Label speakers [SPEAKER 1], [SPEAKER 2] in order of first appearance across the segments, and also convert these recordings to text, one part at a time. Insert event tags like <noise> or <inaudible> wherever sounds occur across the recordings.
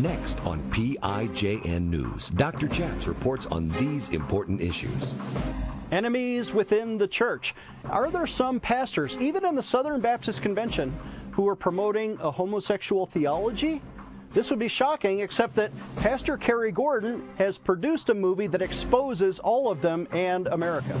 [SPEAKER 1] Next on PIJN News, Dr. Chaps reports on these important issues.
[SPEAKER 2] Enemies within the church. Are there some pastors, even in the Southern Baptist Convention, who are promoting a homosexual theology? This would be shocking, except that Pastor Cary Gordon has produced a movie that exposes all of them and America.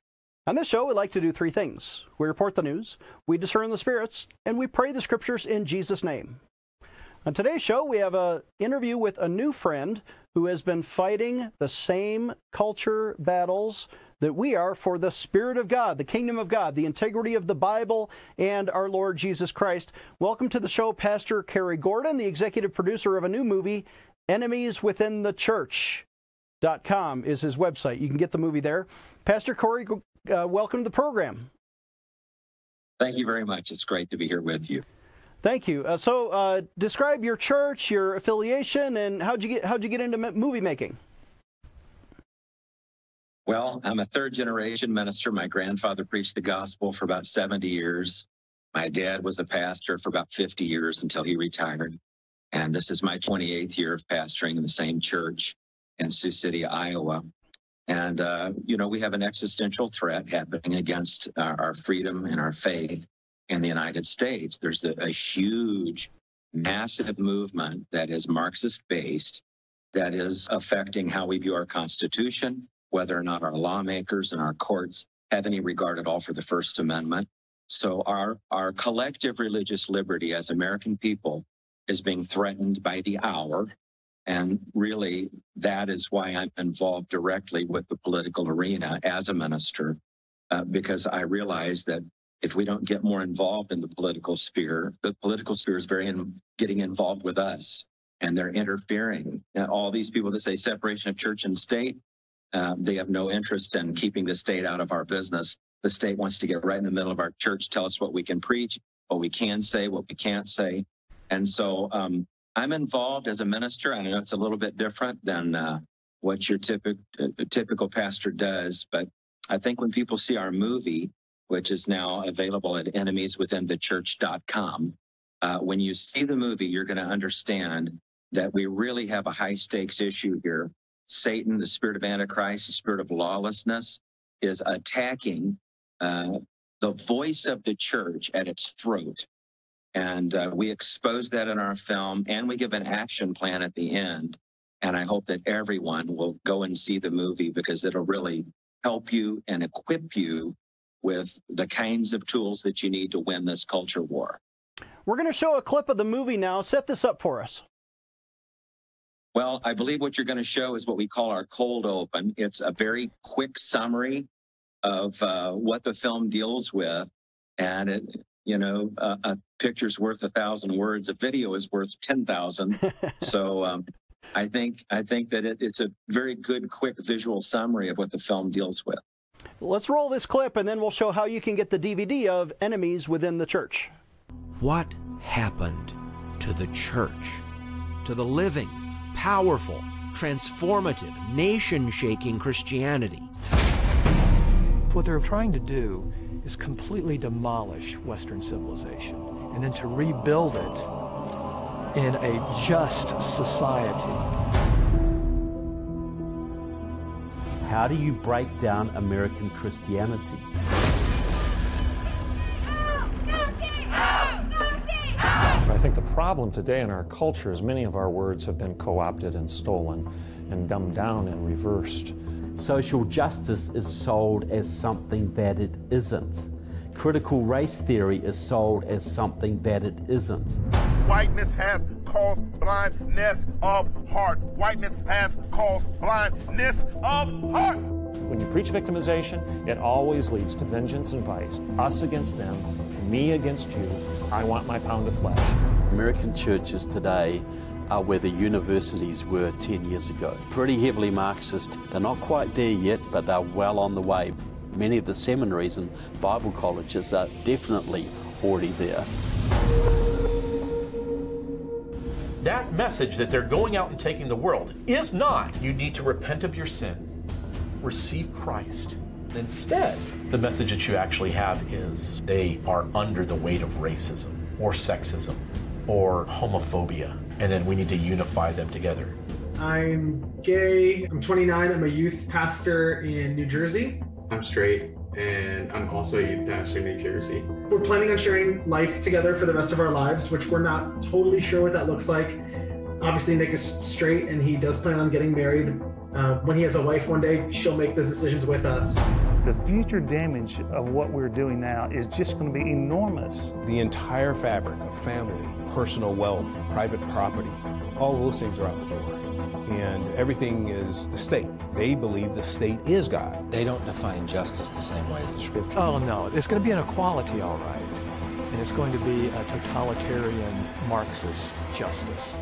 [SPEAKER 2] On this show, we like to do three things we report the news, we discern the spirits, and we pray the scriptures in Jesus' name. On today's show, we have an interview with a new friend who has been fighting the same culture battles that we are for the Spirit of God, the kingdom of God, the integrity of the Bible, and our Lord Jesus Christ. Welcome to the show, Pastor Cary Gordon, the executive producer of a new movie, Enemies Within the Church. Dot com is his website. You can get the movie there. Pastor Corey uh, welcome to the program.
[SPEAKER 3] Thank you very much. It's great to be here with you.
[SPEAKER 2] Thank you. Uh, so, uh, describe your church, your affiliation, and how'd you get how'd you get into movie making?
[SPEAKER 3] Well, I'm a third generation minister. My grandfather preached the gospel for about 70 years. My dad was a pastor for about 50 years until he retired. And this is my 28th year of pastoring in the same church in Sioux City, Iowa. And, uh, you know, we have an existential threat happening against our, our freedom and our faith in the United States. There's a, a huge, massive movement that is Marxist based that is affecting how we view our Constitution, whether or not our lawmakers and our courts have any regard at all for the First Amendment. So our, our collective religious liberty as American people is being threatened by the hour and really, that is why I'm involved directly with the political arena as a minister, uh, because I realize that if we don't get more involved in the political sphere, the political sphere is very in, getting involved with us and they're interfering. And all these people that say separation of church and state, uh, they have no interest in keeping the state out of our business. The state wants to get right in the middle of our church, tell us what we can preach, what we can say, what we can't say. And so um, I'm involved as a minister. I know it's a little bit different than uh, what your typical uh, typical pastor does, but I think when people see our movie, which is now available at enemieswithinthechurch.com, uh, when you see the movie, you're going to understand that we really have a high stakes issue here. Satan, the spirit of Antichrist, the spirit of lawlessness, is attacking uh, the voice of the church at its throat. And uh, we expose that in our film and we give an action plan at the end. And I hope that everyone will go and see the movie because it'll really help you and equip you with the kinds of tools that you need to win this culture war.
[SPEAKER 2] We're going to show a clip of the movie now. Set this up for us.
[SPEAKER 3] Well, I believe what you're going to show is what we call our cold open. It's a very quick summary of uh, what the film deals with. And it, you know, uh, a picture's worth a thousand words. A video is worth ten thousand. <laughs> so um, I think I think that it, it's a very good, quick visual summary of what the film deals with.
[SPEAKER 2] Let's roll this clip, and then we'll show how you can get the DVD of Enemies Within the Church.
[SPEAKER 4] What happened to the church? To the living, powerful, transformative, nation shaking Christianity?
[SPEAKER 5] What they're trying to do is completely demolish Western civilization and then to rebuild it in a just society.
[SPEAKER 6] How do you break down American Christianity?
[SPEAKER 7] I think the problem today in our culture is many of our words have been co opted and stolen and dumbed down and reversed.
[SPEAKER 6] Social justice is sold as something that it isn't. Critical race theory is sold as something that it isn't.
[SPEAKER 8] Whiteness has caused blindness of heart. Whiteness has caused blindness of heart.
[SPEAKER 7] When you preach victimization, it always leads to vengeance and vice. Us against them, me against you. I want my pound of flesh.
[SPEAKER 6] American churches today are where the universities were 10 years ago. Pretty heavily Marxist. They're not quite there yet, but they're well on the way. Many of the seminaries and Bible colleges are definitely already there.
[SPEAKER 9] That message that they're going out and taking the world is not you need to repent of your sin, receive Christ. Instead, the message that you actually have is they are under the weight of racism or sexism or homophobia, and then we need to unify them together.
[SPEAKER 10] I'm gay. I'm 29. I'm a youth pastor in New Jersey.
[SPEAKER 11] I'm straight, and I'm also a youth pastor in New Jersey.
[SPEAKER 10] We're planning on sharing life together for the rest of our lives, which we're not totally sure what that looks like. Obviously, Nick is straight, and he does plan on getting married. Uh, when he has a wife one day, she'll make those decisions with us.
[SPEAKER 12] The future damage of what we're doing now is just going to be enormous.
[SPEAKER 13] The entire fabric of family, personal wealth, private property, all those things are out the door. And everything is the state. They believe the state is God.
[SPEAKER 14] They don't define justice the same way as the scripture.
[SPEAKER 5] Oh, no. It's going to be an equality, all right. And it's going to be a totalitarian Marxist justice.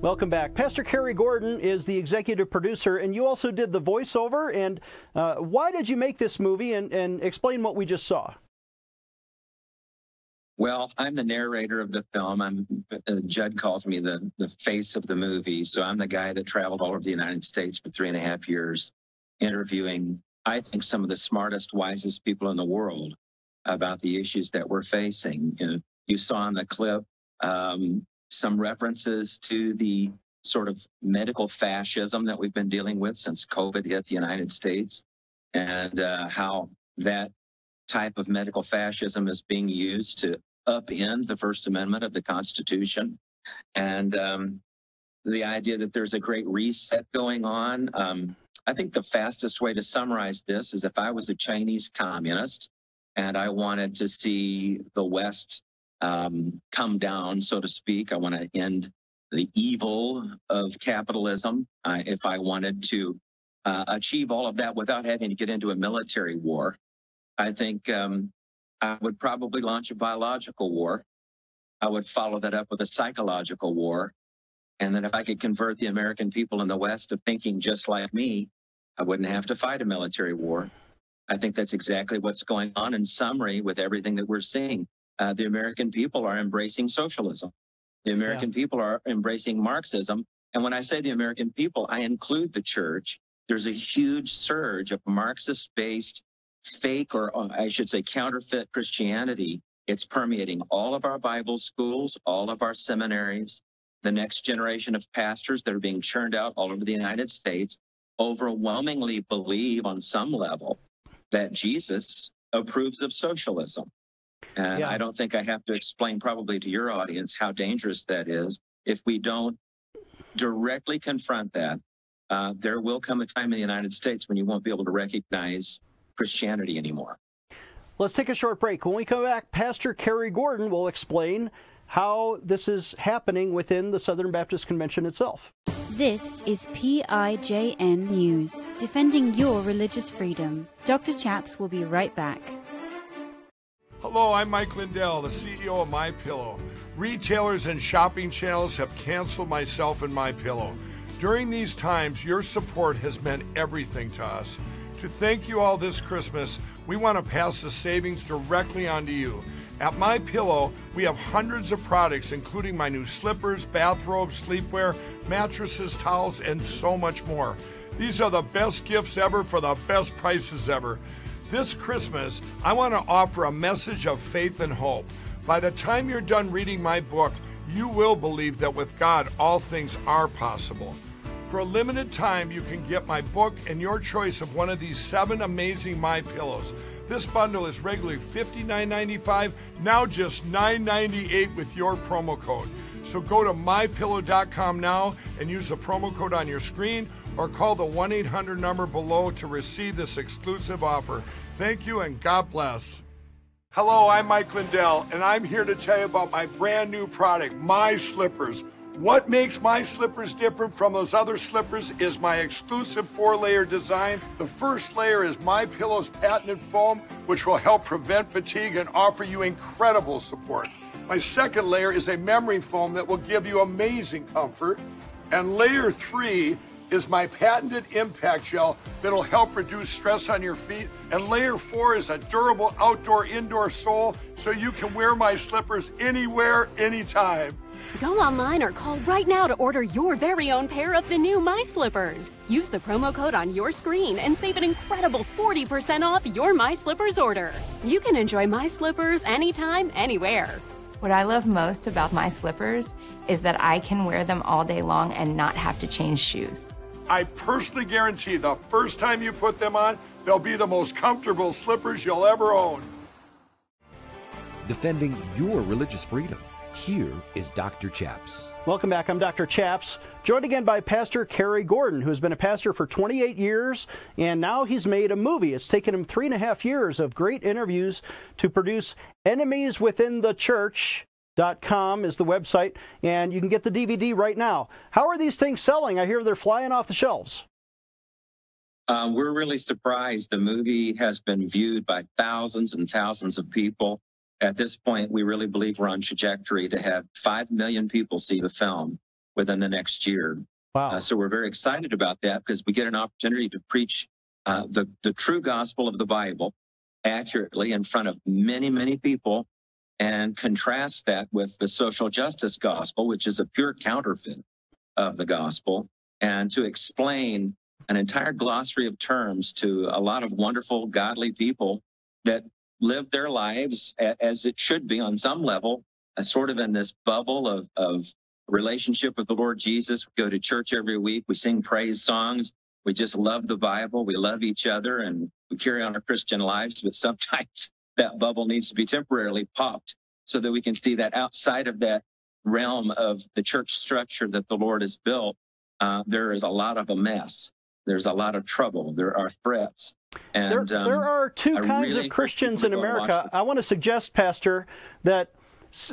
[SPEAKER 2] Welcome back. Pastor Cary Gordon is the executive producer, and you also did the voiceover. And uh, why did you make this movie? And, and explain what we just saw.
[SPEAKER 3] Well, I'm the narrator of the film. I'm uh, Judd calls me the the face of the movie. So I'm the guy that traveled all over the United States for three and a half years, interviewing I think some of the smartest, wisest people in the world about the issues that we're facing. You, know, you saw in the clip um, some references to the sort of medical fascism that we've been dealing with since COVID hit the United States, and uh, how that type of medical fascism is being used to upend the First Amendment of the Constitution. And um, the idea that there's a great reset going on. Um, I think the fastest way to summarize this is if I was a Chinese communist and I wanted to see the West um, come down, so to speak. I want to end the evil of capitalism. Uh, if I wanted to uh, achieve all of that without having to get into a military war, I think um, I would probably launch a biological war. I would follow that up with a psychological war. And then if I could convert the American people in the West to thinking just like me, I wouldn't have to fight a military war. I think that's exactly what's going on in summary with everything that we're seeing uh, the American people are embracing socialism. The American yeah. people are embracing Marxism. And when I say the American people, I include the church. There's a huge surge of Marxist based fake, or uh, I should say counterfeit Christianity. It's permeating all of our Bible schools, all of our seminaries, the next generation of pastors that are being churned out all over the United States overwhelmingly believe on some level that Jesus approves of socialism. And yeah. I don't think I have to explain probably to your audience how dangerous that is. If we don't directly confront that, uh, there will come a time in the United States when you won't be able to recognize Christianity anymore.
[SPEAKER 2] Let's take a short break. When we come back, Pastor Cary Gordon will explain how this is happening within the Southern Baptist Convention itself.
[SPEAKER 15] This is PIJN News, defending your religious freedom. Dr. Chaps will be right back.
[SPEAKER 16] Hello, I'm Mike Lindell, the CEO of My Pillow. Retailers and shopping channels have canceled myself and My Pillow. During these times, your support has meant everything to us. To thank you all this Christmas, we want to pass the savings directly on to you. At My Pillow, we have hundreds of products including my new slippers, bathrobes, sleepwear, mattresses, towels, and so much more. These are the best gifts ever for the best prices ever. This Christmas, I want to offer a message of faith and hope. By the time you're done reading my book, you will believe that with God, all things are possible. For a limited time, you can get my book and your choice of one of these seven amazing My Pillows. This bundle is regularly $59.95, now just $9.98 with your promo code. So go to mypillow.com now and use the promo code on your screen or call the 1 800 number below to receive this exclusive offer. Thank you and God bless. Hello, I'm Mike Lindell, and I'm here to tell you about my brand new product, My Slippers. What makes my slippers different from those other slippers is my exclusive four-layer design. The first layer is My Pillow's patented foam, which will help prevent fatigue and offer you incredible support. My second layer is a memory foam that will give you amazing comfort. And layer three is my patented impact gel that'll help reduce stress on your feet. And layer four is a durable outdoor indoor sole so you can wear my slippers anywhere, anytime.
[SPEAKER 17] Go online or call right now to order your very own pair of the new My Slippers. Use the promo code on your screen and save an incredible 40% off your My Slippers order. You can enjoy My Slippers anytime, anywhere.
[SPEAKER 18] What I love most about my slippers is that I can wear them all day long and not have to change shoes.
[SPEAKER 16] I personally guarantee the first time you put them on, they'll be the most comfortable slippers you'll ever own.
[SPEAKER 1] Defending your religious freedom. Here is Dr. Chaps.
[SPEAKER 2] Welcome back. I'm Dr. Chaps, joined again by Pastor Cary Gordon, who's been a pastor for 28 years, and now he's made a movie. It's taken him three and a half years of great interviews to produce Enemies Within the Church. Dot com is the website, and you can get the DVD right now. How are these things selling? I hear they're flying off the shelves.
[SPEAKER 3] Uh, we're really surprised. The movie has been viewed by thousands and thousands of people at this point, we really believe we're on trajectory to have 5 million people see the film within the next year.
[SPEAKER 2] Wow.
[SPEAKER 3] Uh, so we're very excited about that because we get an opportunity to preach uh, the, the true gospel of the Bible accurately in front of many, many people and contrast that with the social justice gospel, which is a pure counterfeit of the gospel, and to explain an entire glossary of terms to a lot of wonderful, godly people that live their lives as it should be on some level, sort of in this bubble of, of relationship with the Lord Jesus. We go to church every week. We sing praise songs. We just love the Bible. We love each other and we carry on our Christian lives. But sometimes that bubble needs to be temporarily popped so that we can see that outside of that realm of the church structure that the Lord has built, uh, there is a lot of a mess. There's a lot of trouble. There are threats. And
[SPEAKER 2] there, um, there are two
[SPEAKER 3] I
[SPEAKER 2] kinds
[SPEAKER 3] really
[SPEAKER 2] of Christians in America. I want to suggest, Pastor, that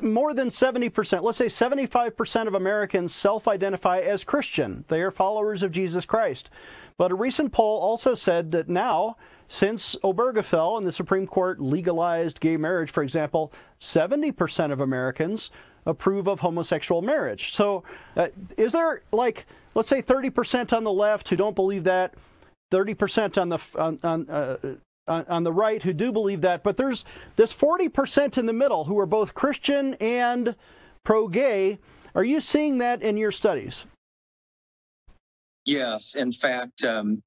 [SPEAKER 2] more than 70%, let's say 75% of Americans self identify as Christian. They are followers of Jesus Christ. But a recent poll also said that now, since Obergefell and the Supreme Court legalized gay marriage, for example, 70% of Americans approve of homosexual marriage. So, uh, is there like, let's say 30% on the left who don't believe that, 30% on the on on, uh, on the right who do believe that, but there's this 40% in the middle who are both Christian and pro-gay. Are you seeing that in your studies?
[SPEAKER 3] Yes, in fact, um,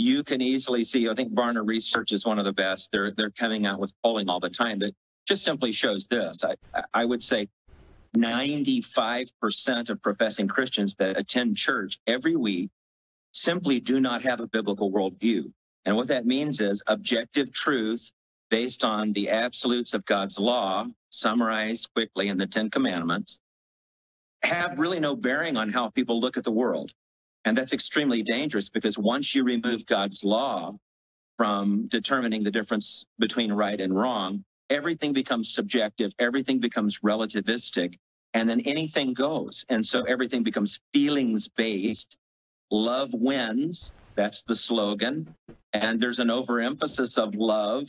[SPEAKER 3] you can easily see. I think Barna Research is one of the best. They're they're coming out with polling all the time that just simply shows this. I I would say 95% of professing Christians that attend church every week simply do not have a biblical worldview. And what that means is objective truth based on the absolutes of God's law, summarized quickly in the Ten Commandments, have really no bearing on how people look at the world. And that's extremely dangerous because once you remove God's law from determining the difference between right and wrong, everything becomes subjective, everything becomes relativistic, and then anything goes. And so everything becomes feelings based love wins. That's the slogan. And there's an overemphasis of love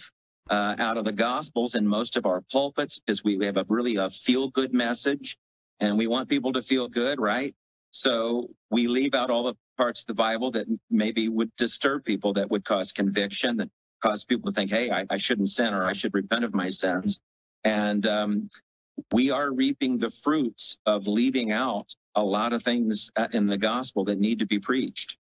[SPEAKER 3] uh, out of the Gospels in most of our pulpits because we have a really a feel good message and we want people to feel good, right? So we leave out all the parts of the Bible that maybe would disturb people, that would cause conviction, that cause people to think, hey, I, I shouldn't sin or I should repent of my sins. And um, we are reaping the fruits of leaving out a lot of things uh, in the gospel that need to be preached.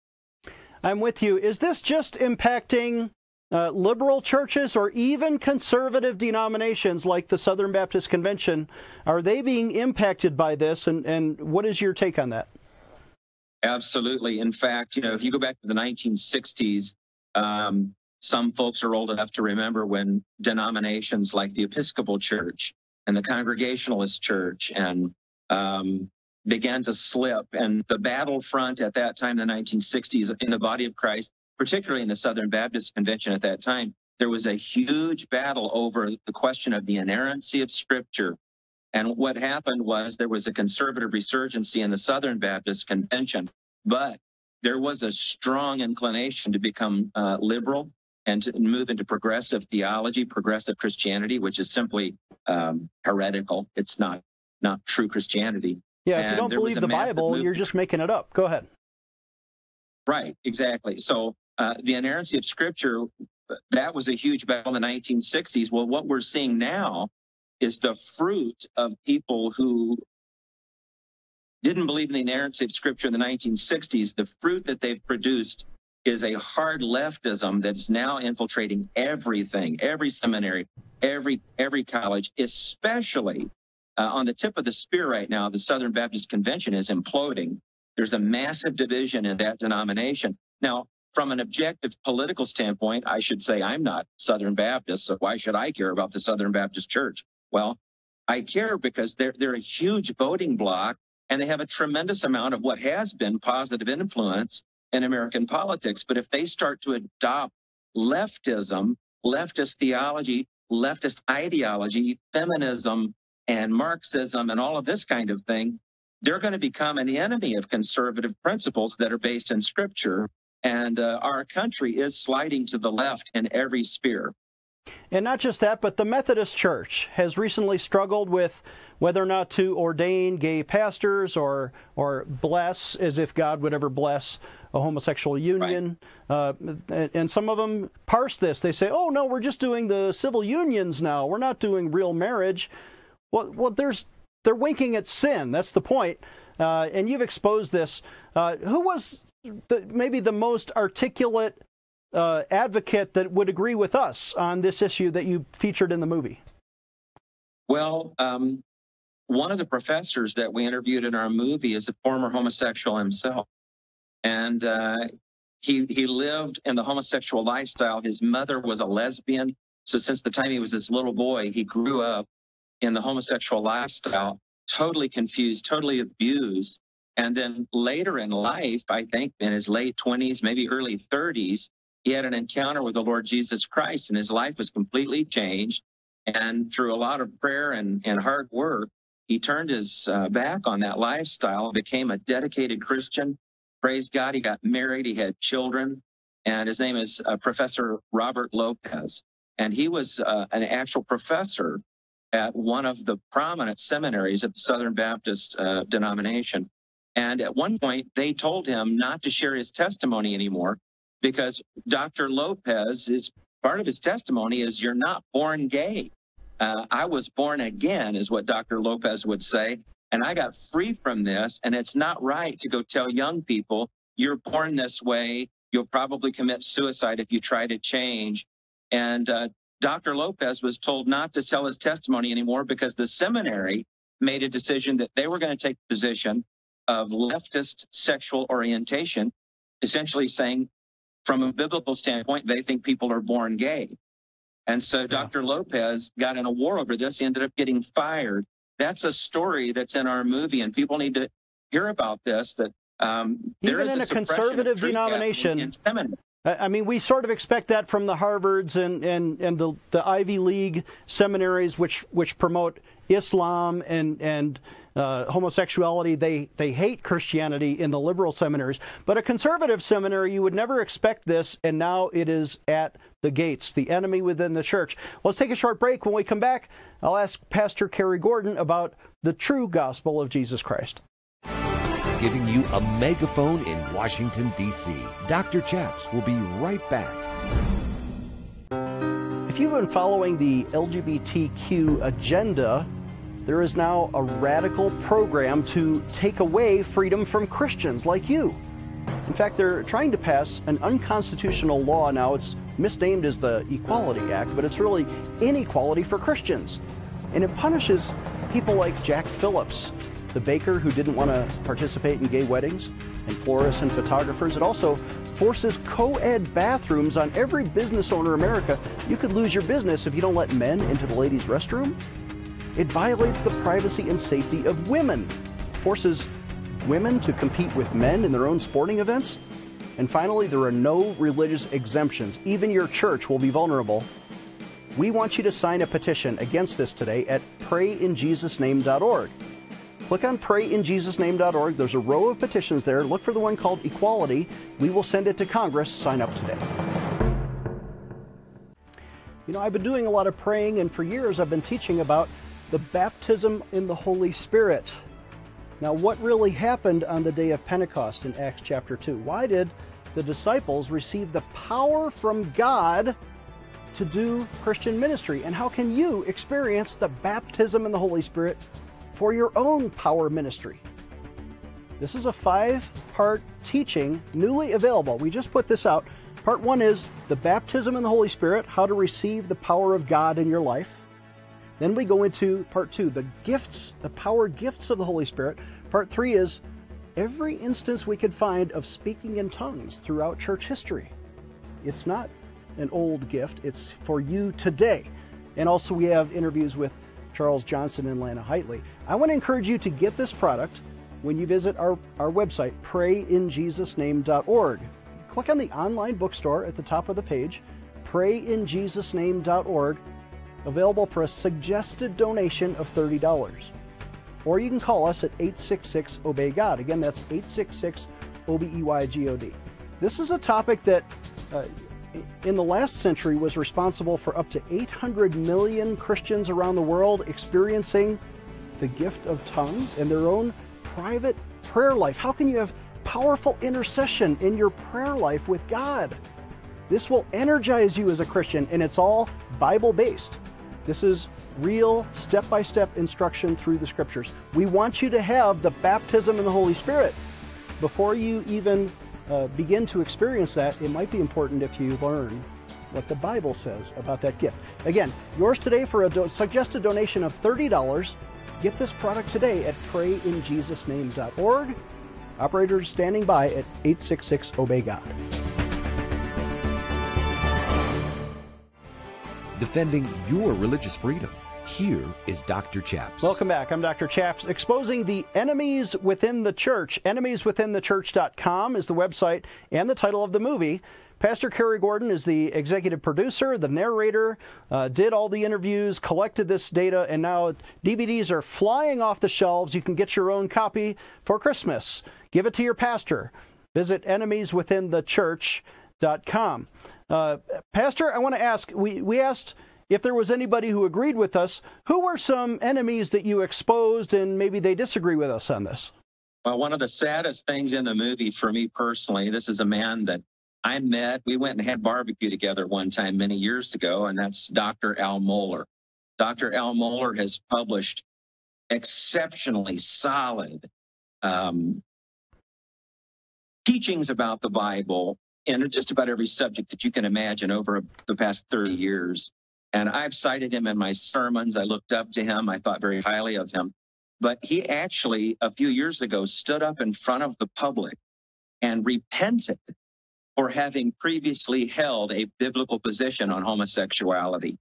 [SPEAKER 2] I'm with you. Is this just impacting uh, liberal churches or even conservative denominations like the Southern Baptist Convention? Are they being impacted by this? And, and what is your take on that?
[SPEAKER 3] Absolutely. In fact, you know, if you go back to the 1960s, um, some folks are old enough to remember when denominations like the Episcopal Church and the Congregationalist Church and um, began to slip. And the battlefront at that time, the 1960s, in the body of Christ, particularly in the Southern Baptist Convention at that time, there was a huge battle over the question of the inerrancy of Scripture. And what happened was there was a conservative resurgency in the Southern Baptist Convention, but there was a strong inclination to become uh, liberal and to move into progressive theology, progressive Christianity, which is simply um, heretical. It's not not true Christianity.
[SPEAKER 2] Yeah, if you don't believe the Bible, you're just making it up. Go ahead.
[SPEAKER 3] Right, exactly. So uh, the inerrancy of Scripture, that was a huge battle in the 1960s. Well, what we're seeing now is the fruit of people who didn't believe in the inerrancy of Scripture in the 1960s. The fruit that they've produced is a hard leftism that's now infiltrating everything, every seminary, every every college, especially uh, on the tip of the spear right now. The Southern Baptist Convention is imploding. There's a massive division in that denomination. Now, from an objective political standpoint, I should say I'm not Southern Baptist, so why should I care about the Southern Baptist Church? Well, I care because they're they're a huge voting bloc and they have a tremendous amount of what has been positive influence in American politics. But if they start to adopt leftism, leftist theology, leftist ideology, feminism, and Marxism, and all of this kind of thing, they're going to become an enemy of conservative principles that are based in Scripture. And uh, our country is sliding to the left in every sphere.
[SPEAKER 2] And not just that, but the Methodist Church has recently struggled with whether or not to ordain gay pastors or or bless as if God would ever bless a homosexual union. Uh, and, and some of them parse this. They say, "Oh no, we're just doing the civil unions now. We're not doing real marriage." Well, well, there's they're winking at sin. That's the point. Uh, and you've exposed this. Uh, who was the, maybe the most articulate uh, advocate that would agree with us on this issue that you featured in the movie?
[SPEAKER 3] Well, um, one of the professors that we interviewed in our movie is a former homosexual himself, and uh, he he lived in the homosexual lifestyle. His mother was a lesbian, so since the time he was this little boy, he grew up in the homosexual lifestyle, totally confused, totally abused. And then later in life, I think in his late 20s, maybe early 30s, he had an encounter with the Lord Jesus Christ, and his life was completely changed. And through a lot of prayer and, and hard work, he turned his uh, back on that lifestyle, became a dedicated Christian. Praise God, he got married, he had children, and his name is uh, Professor Robert Lopez. And he was uh, an actual professor at one of the prominent seminaries of the Southern Baptist uh, denomination. And at one point, they told him not to share his testimony anymore because Dr. Lopez is part of his testimony is you're not born gay. Uh, I was born again, is what Dr. Lopez would say. And I got free from this. And it's not right to go tell young people, you're born this way. You'll probably commit suicide if you try to change. And uh, Dr. Lopez was told not to tell his testimony anymore because the seminary made a decision that they were going to take the position of leftist sexual orientation, essentially saying, from a biblical standpoint, they think people are born gay. And so Dr. Lopez got in a war over this. He ended up getting fired. That's a story that's in our movie, and people need to hear about this. That um, there
[SPEAKER 2] Even
[SPEAKER 3] is
[SPEAKER 2] in a,
[SPEAKER 3] suppression
[SPEAKER 2] conservative denomination. I I mean, we sort of expect that from the Harvards and, and, and the, the Ivy League seminaries, which which promote Islam and and uh, homosexuality. They they hate Christianity in the liberal seminaries, but a conservative seminary, you would never expect this, and now it is at the gates, the enemy within the church. Let's take a short break. When we come back, I'll ask Pastor Cary Gordon about the true gospel of Jesus Christ.
[SPEAKER 1] Giving you a megaphone in Washington, D.C. Dr. Chaps will be right back.
[SPEAKER 2] If you've been following the LGBTQ agenda, there is now a radical program to take away freedom from Christians like you. In fact, they're trying to pass an unconstitutional law now. It's misnamed as the Equality Act, but it's really inequality for Christians. And it punishes people like Jack Phillips, the baker who didn't want to participate in gay weddings, and florists and photographers. It also forces co ed bathrooms on every business owner in America. You could lose your business if you don't let men into the ladies' restroom. It violates the privacy and safety of women, forces women to compete with men in their own sporting events. And finally, there are no religious exemptions. Even your church will be vulnerable. We want you to sign a petition against this today at prayinjesusname.org. Click on prayinjesusname.org. There's a row of petitions there. Look for the one called Equality. We will send it to Congress. Sign up today. You know, I've been doing a lot of praying, and for years I've been teaching about the baptism in the Holy Spirit. Now, what really happened on the day of Pentecost in Acts chapter 2? Why did the disciples receive the power from God to do Christian ministry? And how can you experience the baptism in the Holy Spirit for your own power ministry? This is a five part teaching newly available. We just put this out. Part one is the baptism in the Holy Spirit, how to receive the power of God in your life. Then we go into part two, the gifts, the power gifts of the Holy Spirit. Part three is every instance we could find of speaking in tongues throughout church history. It's not an old gift, it's for you today. And also, we have interviews with Charles Johnson and Lana Heightley. I want to encourage you to get this product when you visit our, our website, prayinjesusname.org. Click on the online bookstore at the top of the page, prayinjesusname.org available for a suggested donation of $30. Or you can call us at 866 Obey God. Again, that's 866 O B E Y G O D. This is a topic that uh, in the last century was responsible for up to 800 million Christians around the world experiencing the gift of tongues and their own private prayer life. How can you have powerful intercession in your prayer life with God? This will energize you as a Christian, and it's all Bible based. This is real step by step instruction through the scriptures. We want you to have the baptism in the Holy Spirit. Before you even uh, begin to experience that, it might be important if you learn what the Bible says about that gift. Again, yours today for a do- suggested donation of $30. Get this product today at prayinjesusname.org. Operators standing by at 866 Obey God.
[SPEAKER 1] Defending your religious freedom. Here is Dr. Chaps.
[SPEAKER 2] Welcome back. I'm Dr. Chaps. Exposing the enemies within the church. Enemieswithinthechurch.com is the website and the title of the movie. Pastor Cary Gordon is the executive producer, the narrator, uh, did all the interviews, collected this data, and now DVDs are flying off the shelves. You can get your own copy for Christmas. Give it to your pastor. Visit enemieswithinthechurch.com. Uh, Pastor, I want to ask we, we asked if there was anybody who agreed with us. Who were some enemies that you exposed and maybe they disagree with us on this?
[SPEAKER 3] Well, one of the saddest things in the movie for me personally, this is a man that I met. We went and had barbecue together one time many years ago, and that's Dr. Al Mohler. Dr. Al Mohler has published exceptionally solid um, teachings about the Bible in just about every subject that you can imagine over the past 30 years. And I've cited him in my sermons. I looked up to him. I thought very highly of him. But he actually, a few years ago, stood up in front of the public and repented for having previously held a biblical position on homosexuality.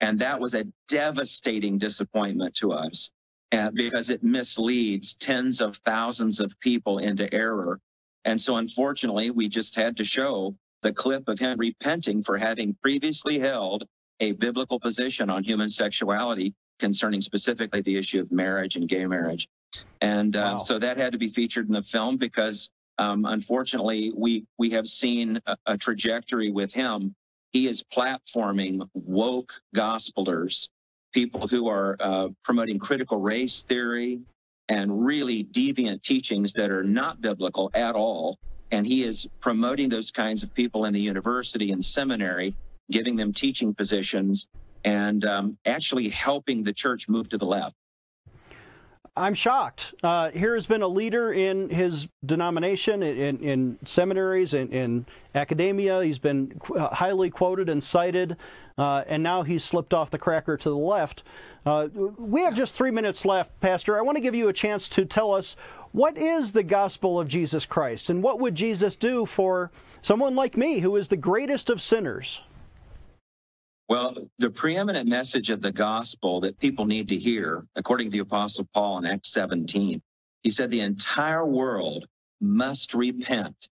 [SPEAKER 3] And that was a devastating disappointment to us uh, because it misleads tens of thousands of people into error and so, unfortunately, we just had to show the clip of him repenting for having previously held a biblical position on human sexuality concerning specifically the issue of marriage and gay marriage. And uh, wow. so that had to be featured in the film because um, unfortunately we we have seen a, a, trajectory with him. He is platforming woke gospelers, people who are uh, promoting critical race theory, and really deviant teachings that are not biblical at all. And he is promoting those kinds of people in the university and seminary, giving them teaching positions, and um, actually helping the church move to the left.
[SPEAKER 2] I'm shocked. Uh, here has been a leader in his denomination, in, in seminaries, in, in, academia. He's been uh, highly quoted and cited, uh, and now he's slipped off the cracker to the left. Uh, we have just three minutes left, Pastor. I want to give you a chance to tell us what is the gospel of Jesus Christ, and what would Jesus do for someone like me who is the greatest of sinners?
[SPEAKER 3] Well, the preeminent message of the gospel that people need to hear, according to the Apostle Paul in Acts 17, he said the entire world must repent.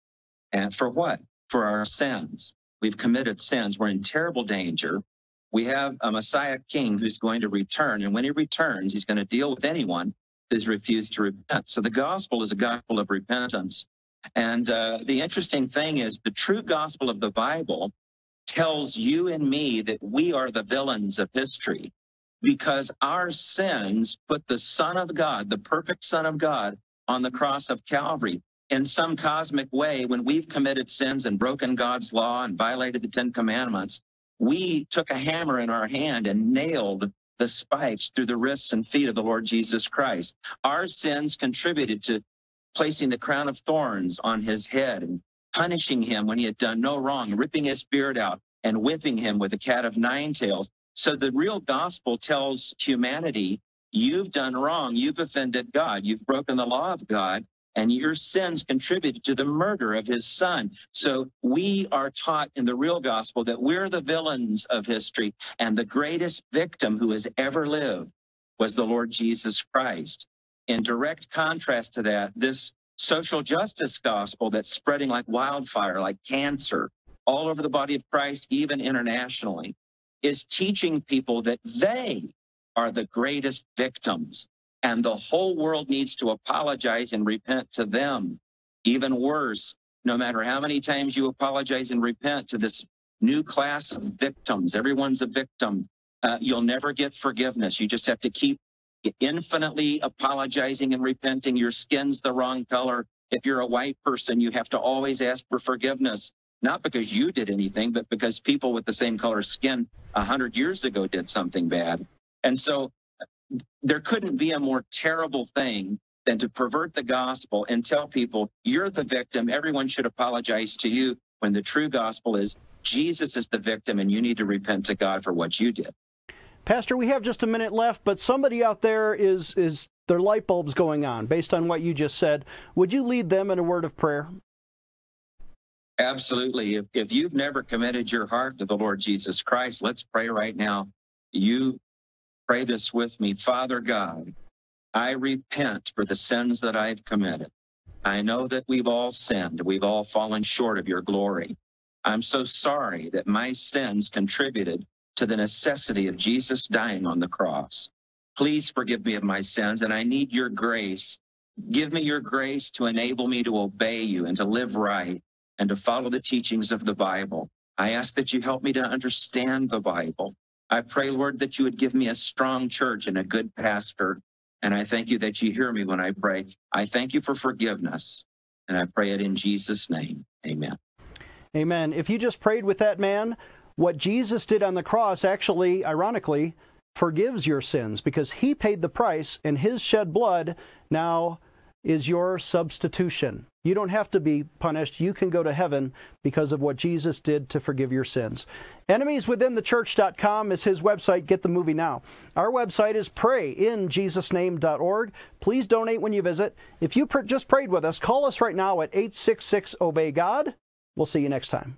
[SPEAKER 3] And for what? For our sins. We've committed sins. We're in terrible danger. We have a Messiah King who's going to return. And when he returns, he's going to deal with anyone who's refused to repent. So the gospel is a gospel of repentance. And uh, the interesting thing is the true gospel of the Bible tells you and me that we are the villains of history because our sins put the Son of God, the perfect Son of God, on the cross of Calvary. In some cosmic way, when we've committed sins and broken God's law and violated the Ten Commandments, we took a hammer in our hand and nailed the spikes through the wrists and feet of the Lord Jesus Christ. Our sins contributed to placing the crown of thorns on his head and punishing him when he had done no wrong, ripping his beard out and whipping him with a cat of nine tails. So the real gospel tells humanity, you've done wrong. You've offended God. You've broken the law of God and your sins contributed to the murder of his son. So we are taught in the real gospel that we're the villains of history and the greatest victim who has ever lived was the Lord Jesus Christ. In direct contrast to that, this social justice gospel that's spreading like wildfire, like cancer, all over the body of Christ, even internationally, is teaching people that they are the greatest victims and the whole world needs to apologize and repent to them. Even worse, no matter how many times you apologize and repent to this new class of victims, everyone's a victim, uh, you'll never get forgiveness. You just have to keep infinitely apologizing and repenting. Your skin's the wrong color. If you're a white person, you have to always ask for forgiveness, not because you did anything, but because people with the same color skin a hundred years ago did something bad. And so there couldn't be a more terrible thing than to pervert the gospel and tell people you're the victim. Everyone should apologize to you when the true gospel is Jesus is the victim and you need to repent to God for what you did.
[SPEAKER 2] Pastor, we have just a minute left, but somebody out there is is their light bulbs going on based on what you just said. Would you lead them in a word of prayer?
[SPEAKER 3] Absolutely. If, if you've never committed your heart to the Lord Jesus Christ, let's pray right now. You Pray this with me. Father God, I repent for the sins that I've committed. I know that we've all sinned. We've all fallen short of your glory. I'm so sorry that my sins contributed to the necessity of Jesus dying on the cross. Please forgive me of my sins, and I need your grace. Give me your grace to enable me to obey you and to live right and to follow the teachings of the Bible. I ask that you help me to understand the Bible. I pray, Lord, that you would give me a strong church and a good pastor. And I thank you that you hear me when I pray. I thank you for forgiveness. And I pray it in Jesus' name. Amen.
[SPEAKER 2] Amen. If you just prayed with that man, what Jesus did on the cross actually, ironically, forgives your sins because he paid the price and his shed blood now is your substitution. You don't have to be punished. You can go to heaven because of what Jesus did to forgive your sins. Enemieswithinthechurch.com is his website. Get the movie now. Our website is prayinjesusname.org. Please donate when you visit. If you pr- just prayed with us, call us right now at 866 Obey God. We'll see you next time.